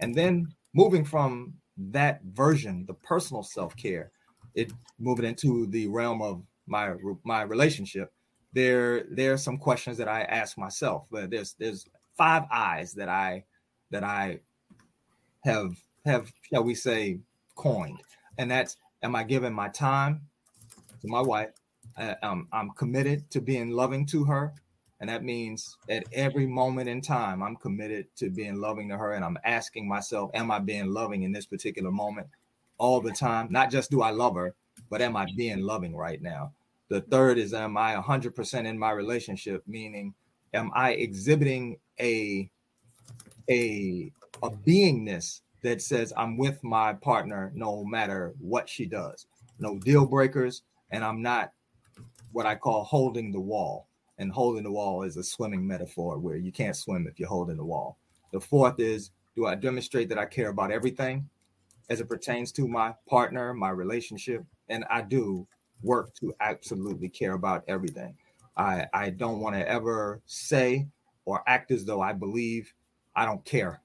And then moving from that version, the personal self-care, it moving into the realm of my my relationship, there there are some questions that I ask myself. But there's there's five eyes that I that I have have shall we say coined, and that's am I giving my time? to my wife. I, um, I'm committed to being loving to her. And that means at every moment in time, I'm committed to being loving to her. And I'm asking myself, am I being loving in this particular moment all the time? Not just do I love her, but am I being loving right now? The third is, am I 100% in my relationship? Meaning, am I exhibiting a, a, a beingness that says I'm with my partner no matter what she does? No deal breakers, and I'm not what I call holding the wall. And holding the wall is a swimming metaphor where you can't swim if you're holding the wall. The fourth is do I demonstrate that I care about everything as it pertains to my partner, my relationship? And I do work to absolutely care about everything. I, I don't want to ever say or act as though I believe I don't care.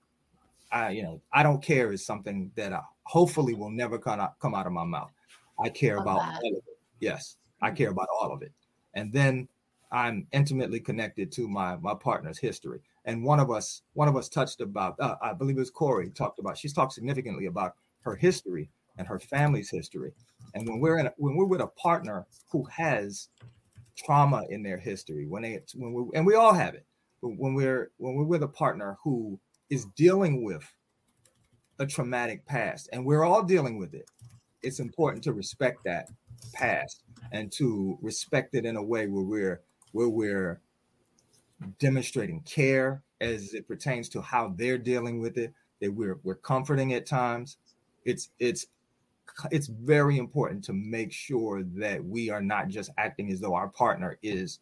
I, you know, I don't care is something that I hopefully will never come out, come out of my mouth. I care about all of it. Yes, I care mm-hmm. about all of it. And then I'm intimately connected to my my partner's history. And one of us, one of us touched about, uh, I believe it was Kory talked about. She's talked significantly about her history and her family's history. And when we're in, a, when we're with a partner who has trauma in their history, when they, when we, and we all have it, but when we're when we're with a partner who is dealing with a traumatic past, and we're all dealing with it, it's important to respect that past and to respect it in a way where we're where we're demonstrating care as it pertains to how they're dealing with it that we're we're comforting at times it's it's it's very important to make sure that we are not just acting as though our partner is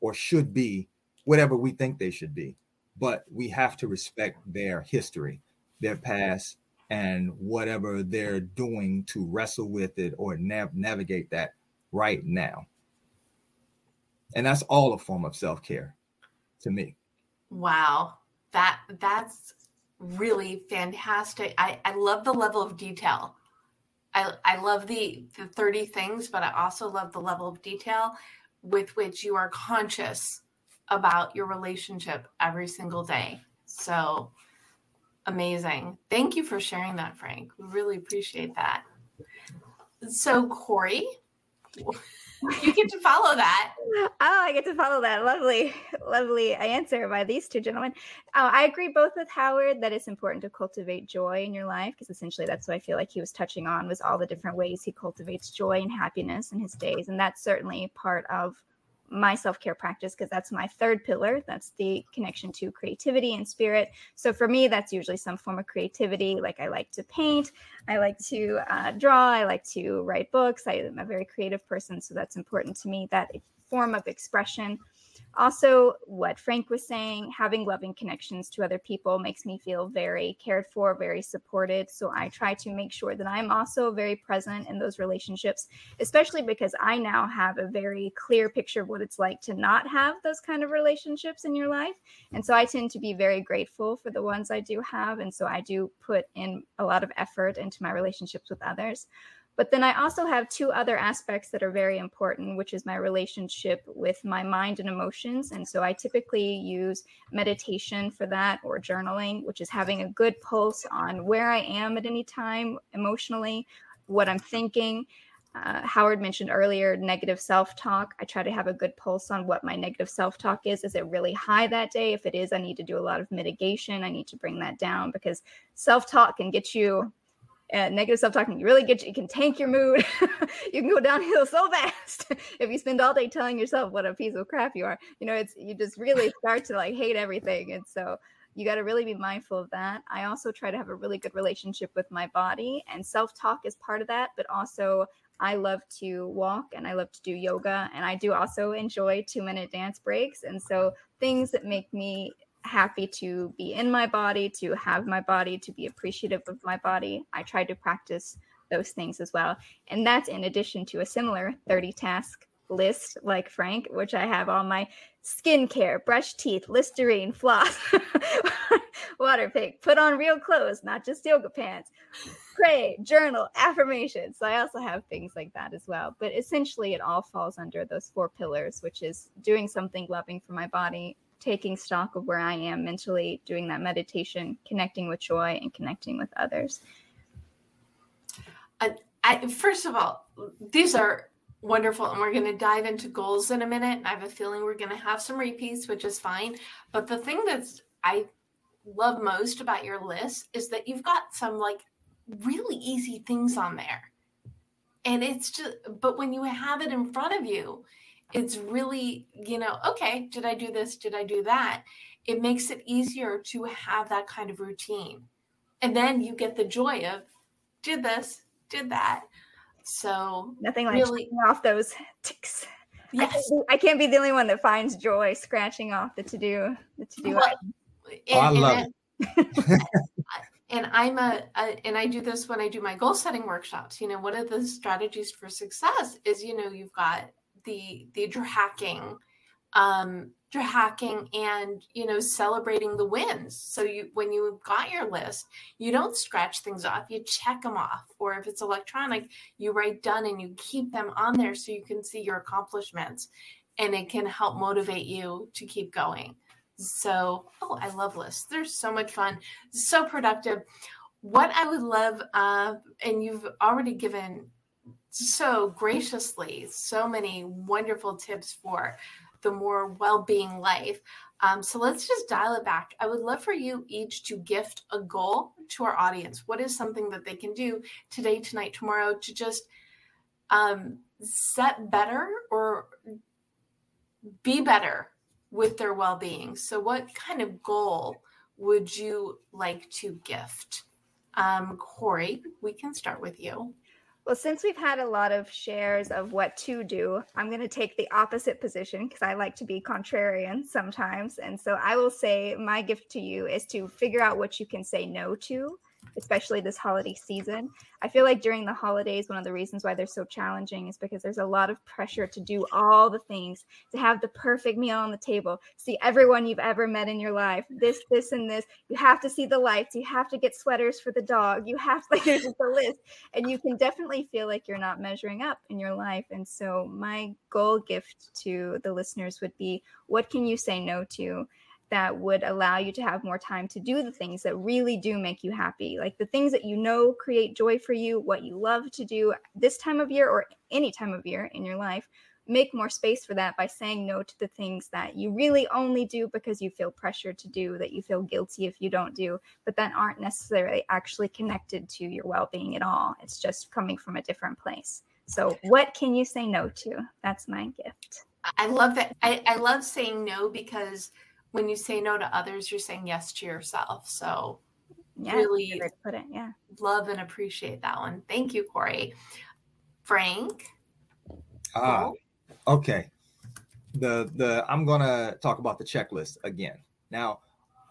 or should be whatever we think they should be but we have to respect their history their past and whatever they're doing to wrestle with it or nav- navigate that right now. And that's all a form of self-care to me. Wow. That that's really fantastic. I i love the level of detail. I i love the the 30 things but i also love the level of detail with which you are conscious about your relationship every single day. So amazing. Thank you for sharing that frank. We really appreciate that. So kory you get to follow that. Oh, I get to follow that. Lovely, lovely answer by these two gentlemen. Uh, I agree both with Howard that it's important to cultivate joy in your life because essentially that's what I feel like he was touching on was all the different ways he cultivates joy and happiness in his days, and that's certainly part of my self care practice because that's my third pillar. That's the connection to creativity and spirit. So for me, that's usually some form of creativity. Like I like to paint, I like to uh, draw, I like to write books. I am a very creative person, so that's important to me. That form of expression also what frank was saying having loving connections to other people makes me feel very cared for very supported. So i try to make sure that i'm also very present in those relationships especially because i now have a very clear picture of what it's like to not have those kind of relationships in your life. And so i tend to be very grateful for the ones i do have. And so i do put in a lot of effort into my relationships with others but then I also have two other aspects that are very important, which is my relationship with my mind and emotions. And so I typically use meditation for that or journaling, which is having a good pulse on where I am at any time emotionally, what I'm thinking. Uh, Howard mentioned earlier negative self talk. I try to have a good pulse on what my negative self talk is. Is it really high that day? If it is, I need to do a lot of mitigation. I need to bring that down because self talk can get you and negative self-talking you really get you, you can tank your mood. You can go downhill so fast if you spend all day telling yourself what a piece of crap you are. You know it's you just really start to like hate everything and so you got to really be mindful of that. I also try to have a really good relationship with my body and self-talk is part of that but also I love to walk and I love to do yoga and I do also enjoy 2 minute dance breaks and so things that make me happy to be in my body, to have my body, to be appreciative of my body. I try to practice those things as well. And that's in addition to a similar 30 task list like Frank, which I have all my skincare, brush teeth, Listerine, floss, water pick, put on real clothes, not just yoga pants, pray, journal, affirmations. So I also have things like that as well. But essentially, it all falls under those four pillars, which is doing something loving for my body, taking stock of where I am mentally, doing that meditation, connecting with joy, and connecting with others. I, I, first of all, these are wonderful, and we're going to dive into goals in a minute. I have a feeling we're going to have some repeats, which is fine. But the thing that's I love most about your list is that you've got some like really easy things on there. And it's just, but when you have it in front of you, it's really, you know, okay, did I do this? Did I do that? It makes it easier to have that kind of routine. And then you get the joy of did this, did that. So nothing like really, off those ticks. Yes. I can't, be, I can't, be, the only one that finds joy scratching off the to do the to do. Well, oh, I love it. and I'm a, a, and I do this when I do my goal setting workshops. You know, one of the strategies for success is you know you've got the the hacking um hacking and you know celebrating the wins. So you when you got your list you don't scratch things off you check them off. Or if it's electronic you write done and you keep them on there so you can see your accomplishments and it can help motivate you to keep going. So oh i love lists. They're so much fun. So productive. What i would love uh, and you've already given so graciously so many wonderful tips for the more well-being life. Um, so let's just dial it back. I would love for you each to gift a goal to our audience. What is something that they can do today, tonight, tomorrow to just um, set better or be better with their well-being? So, what kind of goal would you like to gift? Um, Kory, we can start with you. Well, since we've had a lot of shares of what to do, I'm going to take the opposite position because I like to be contrarian sometimes. And so I will say my gift to you is to figure out what you can say no to especially this holiday season. I feel like during the holidays, one of the reasons why they're so challenging is because there's a lot of pressure to do all the things, to have the perfect meal on the table, see everyone you've ever met in your life, this, this, and this. You have to see the lights. You have to get sweaters for the dog. You have to, like, there's just a list. And you can definitely feel like you're not measuring up in your life. And so, my goal gift to the listeners would be what can you say no to? That would allow you to have more time to do the things that really do make you happy, like the things that you know create joy for you, what you love to do this time of year or any time of year in your life. Make more space for that by saying no to the things that you really only do because you feel pressured to do, that you feel guilty if you don't do, but that aren't necessarily actually connected to your well being at all. It's just coming from a different place. So, what can you say no to? That's my gift. I love that. I, I love saying no because when you say no to others, you're saying yes to yourself. So yeah, really put it, yeah. Love and appreciate that one. Thank you, Kory. Frank. Ah, okay. The the I'm gonna talk about the checklist again. Now,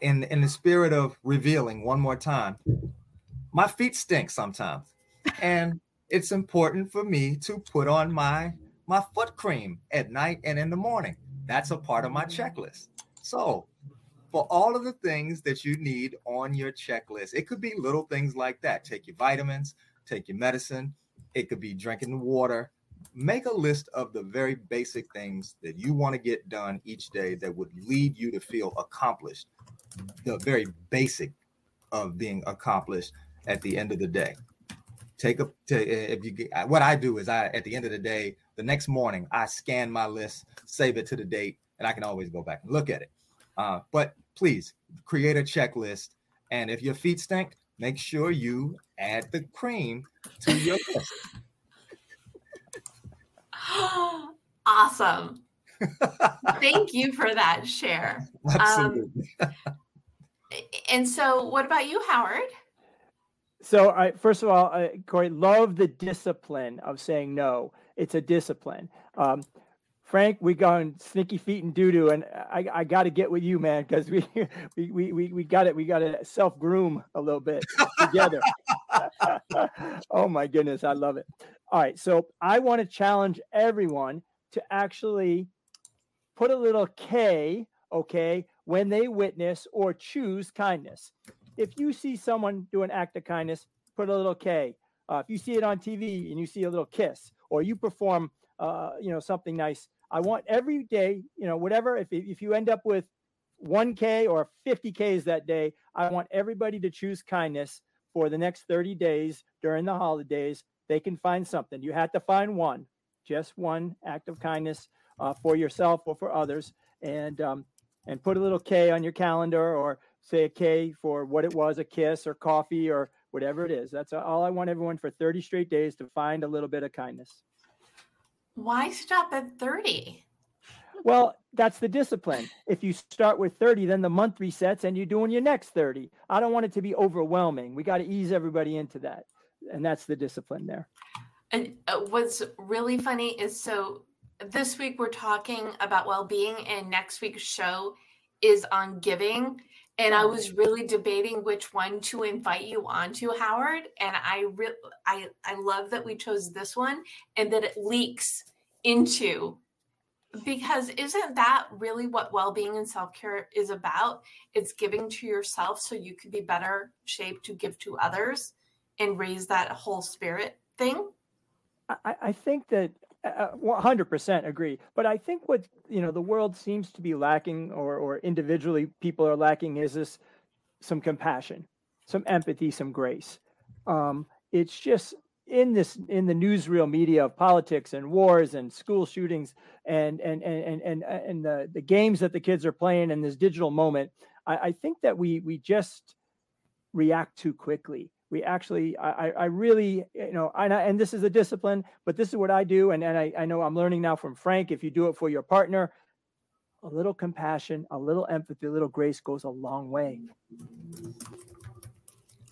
in in the spirit of revealing one more time, my feet stink sometimes. And it's important for me to put on my my foot cream at night and in the morning. That's a part of my checklist. So, for all of the things that you need on your checklist, it could be little things like that. Take your vitamins, take your medicine, it could be drinking water. Make a list of the very basic things that you want to get done each day that would lead you to feel accomplished. The very basic of being accomplished at the end of the day. Take a eh, if you get what I do is I at the end of the day, the next morning, I scan my list, save it to the date, and I can always go back and look at it. Uh, but please create a checklist. And if your feet stink, make sure you add the cream to your list. awesome. Thank you for that share. Absolutely. Um, and so, what about you, Howard? So, I first of all, I, Kory, love the discipline of saying no. It's a discipline. Um, Frank, we gone sneaky feet and doo doo, and I, I got to get with you, man, because we, we we we we got it. We got to self groom a little bit together. oh my goodness, I love it. All right, so I want to challenge everyone to actually put a little K, okay, when they witness or choose kindness. If you see someone do an act of kindness, put a little K. Uh, if you see it on TV and you see a little kiss, or you perform, uh, you know, something nice I want every day, you know, whatever. If if you end up with 1K or 50Ks that day, I want everybody to choose kindness for the next 30 days during the holidays. They can find something. You had to find one, just one act of kindness uh, for yourself or for others, and um, and put a little K on your calendar or say a K for what it was, a kiss or coffee or whatever it is. That's all I want everyone for 30 straight days to find a little bit of kindness. Why stop at 30? Well, that's the discipline. If you start with 30, then the month resets and you're doing your next 30. I don't want it to be overwhelming. We got to ease everybody into that. And that's the discipline there. And uh, what's really funny is so this week we're talking about well being, and next week's show is on giving. And I oh. was really debating which one to invite you onto, Howard. And I really, I, I love that we chose this one and that it leaks into because isn't that really what well-being and self-care is about it's giving to yourself so you could be better shaped to give to others and raise that whole spirit thing i, I think that uh, 100% agree but i think what you know the world seems to be lacking or or individually people are lacking is this some compassion some empathy some grace um it's just in this in the newsreel media of politics and wars and school shootings and and and and and, the, the games that the kids are playing in this digital moment, I, I think that we we just react too quickly. We actually, I, I really, you know, I, and this is a discipline, but this is what I do. And, and I, I know I'm learning now from Frank, if you do it for your partner, a little compassion, a little empathy, a little grace goes a long way.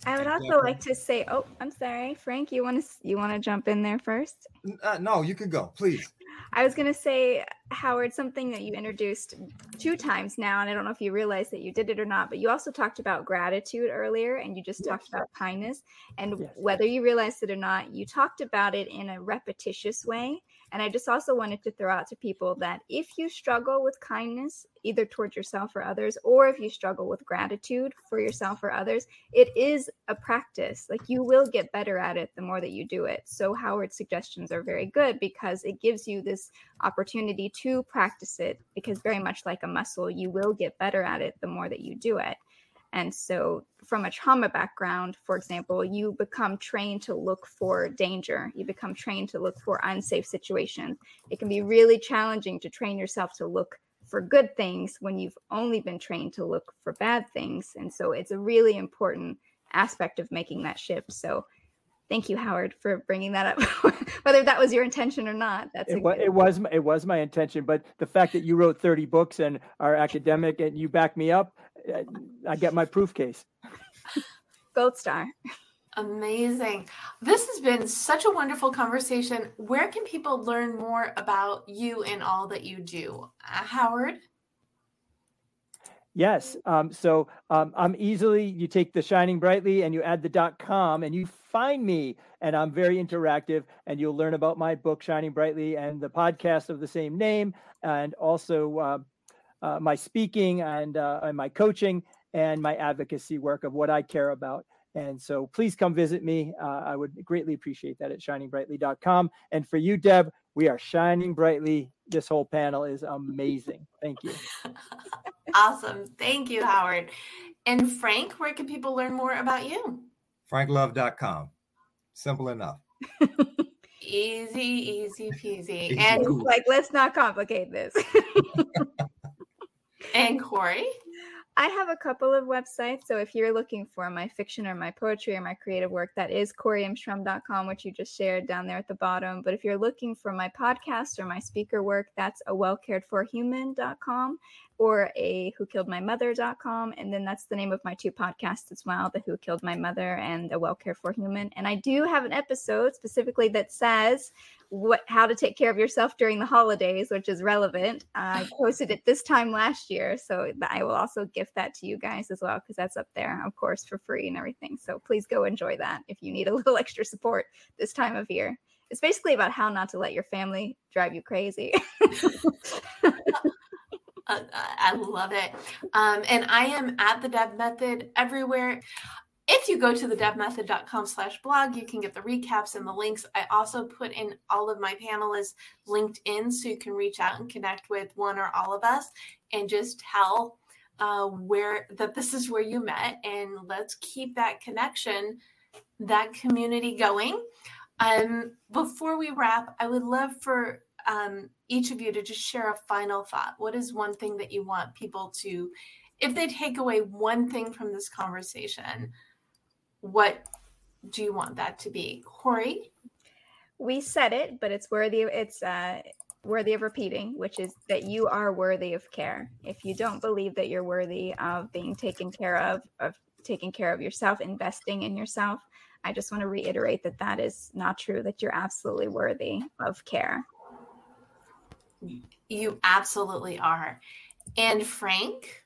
I would also like to say, oh, I'm sorry, Frank. You want to you want to jump in there first? Uh, no, you can go, please. I was going to say, Howard, something that you introduced two times now, and I don't know if you realized that you did it or not, but you also talked about gratitude earlier, and you just yes. talked about kindness. And yes. whether you realized it or not, you talked about it in a repetitious way. And I just also wanted to throw out to people that if you struggle with kindness, either towards yourself or others, or if you struggle with gratitude for yourself or others, it is a practice. Like you will get better at it the more that you do it. So, Howard's suggestions are very good because it gives you this opportunity to practice it, because very much like a muscle, you will get better at it the more that you do it. And so, from a trauma background, for example, you become trained to look for danger. You become trained to look for unsafe situations. It can be really challenging to train yourself to look for good things when you've only been trained to look for bad things. And so, it's a really important aspect of making that shift. So, thank you howard for bringing that up whether that was your intention or not that's it, was, it was it was my intention but the fact that you wrote 30 books and are academic and you back me up I get my proof case. Gold star. Amazing. This has been such a wonderful conversation. Where can people learn more about you and all that you do? Uh, Howard? Yes. Um, so um, I'm easily, you take the Shining Brightly and you add the dot com and you find me. And I'm very interactive. And you'll learn about my book, Shining Brightly, and the podcast of the same name. And also, uh, uh, my speaking and, uh, and my coaching and my advocacy work of what I care about. And so please come visit me. Uh, I would greatly appreciate that at shiningbrightly.com. And for you, Deb, we are shining brightly. This whole panel is amazing. Thank you. awesome. Thank you, Howard. And Frank, where can people learn more about you? Franklove.com. Simple enough. easy, easy peasy. Easy and like, let's not complicate this. And Kory? I have a couple of websites. So if you're looking for my fiction or my poetry or my creative work, that is KoryMShrum.com, which you just shared down there at the bottom. But if you're looking for my podcast or my speaker work, that's a well cared for human.com or a who killed my mother.com. And then that's the name of my two podcasts as well, the Who Killed My Mother and the Well Cared for Human. And I do have an episode specifically that says what how to take care of yourself during the holidays, which is relevant. I posted it this time last year, so I will also gift that to you guys as well because that's up there, of course, for free and everything. So please go enjoy that if you need a little extra support this time of year. It's basically about how not to let your family drive you crazy. Uh, I love it. Um, and I am at the Deb Method everywhere. If you go to the debmethod.com slash blog, you can get the recaps and the links. I also put in all of my panelists linked in so you can reach out and connect with one or all of us and just tell uh, where that this is where you met and let's keep that connection, that community going. Um, before we wrap, I would love for um, each of you to just share a final thought. What is one thing that you want people to, if they take away one thing from this conversation, what do you want that to be? Kory? We said it, but it's worthy of, it's uh worthy of repeating, which is that you are worthy of care. If you don't believe that you're worthy of being taken care of, of taking care of yourself, investing in yourself, I just want to reiterate that that is not true, that you're absolutely worthy of care. You absolutely are. And Frank?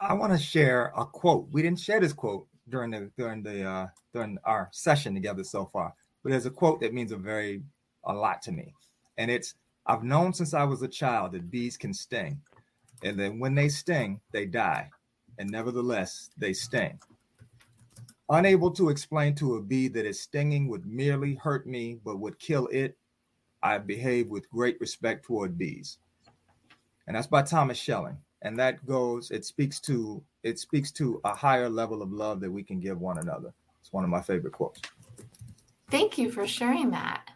I want to share a quote. We didn't share this quote during the during the uh, during our session together so far, but there's a quote that means a very a lot to me, and it's I've known since I was a child that bees can sting, and then when they sting, they die, and nevertheless they sting. Unable to explain to a bee that its stinging would merely hurt me but would kill it, I behave with great respect toward bees. And that's by Thomas Schelling and that goes it speaks to it speaks to a higher level of love that we can give one another It's one of my favorite quotes. Thank you for sharing that.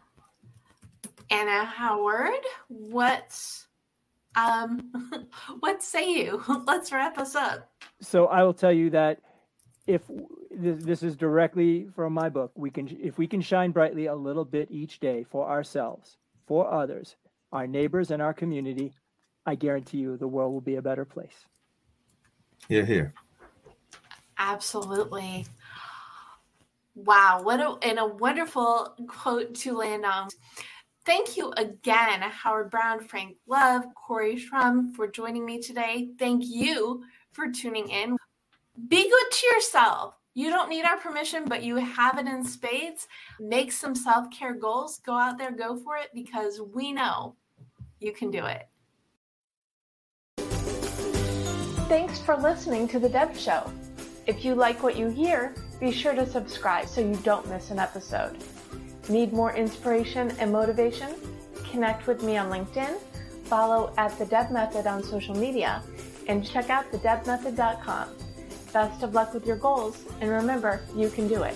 Anna Howard, what's um what say you? Let's wrap us up. So I will tell you that if this is directly from my book, we can if we can shine brightly a little bit each day for ourselves, for others, our neighbors and our community, I guarantee you the world will be a better place. Here, here. Absolutely. Wow, what a and a wonderful quote to land on. Thank you again, Howard Brown, Frank Love, Kory Shrum for joining me today. Thank you for tuning in. Be good to yourself. You don't need our permission, but you have it in spades. Make some self care goals. Go out there, go for it because we know you can do it. Thanks for listening to The Deb Show. If you like what you hear, be sure to subscribe so you don't miss an episode. Need more inspiration and motivation? Connect with me on LinkedIn, follow at The Deb Method on social media, and check out thedebmethod.com. Best of luck with your goals, and remember, you can do it.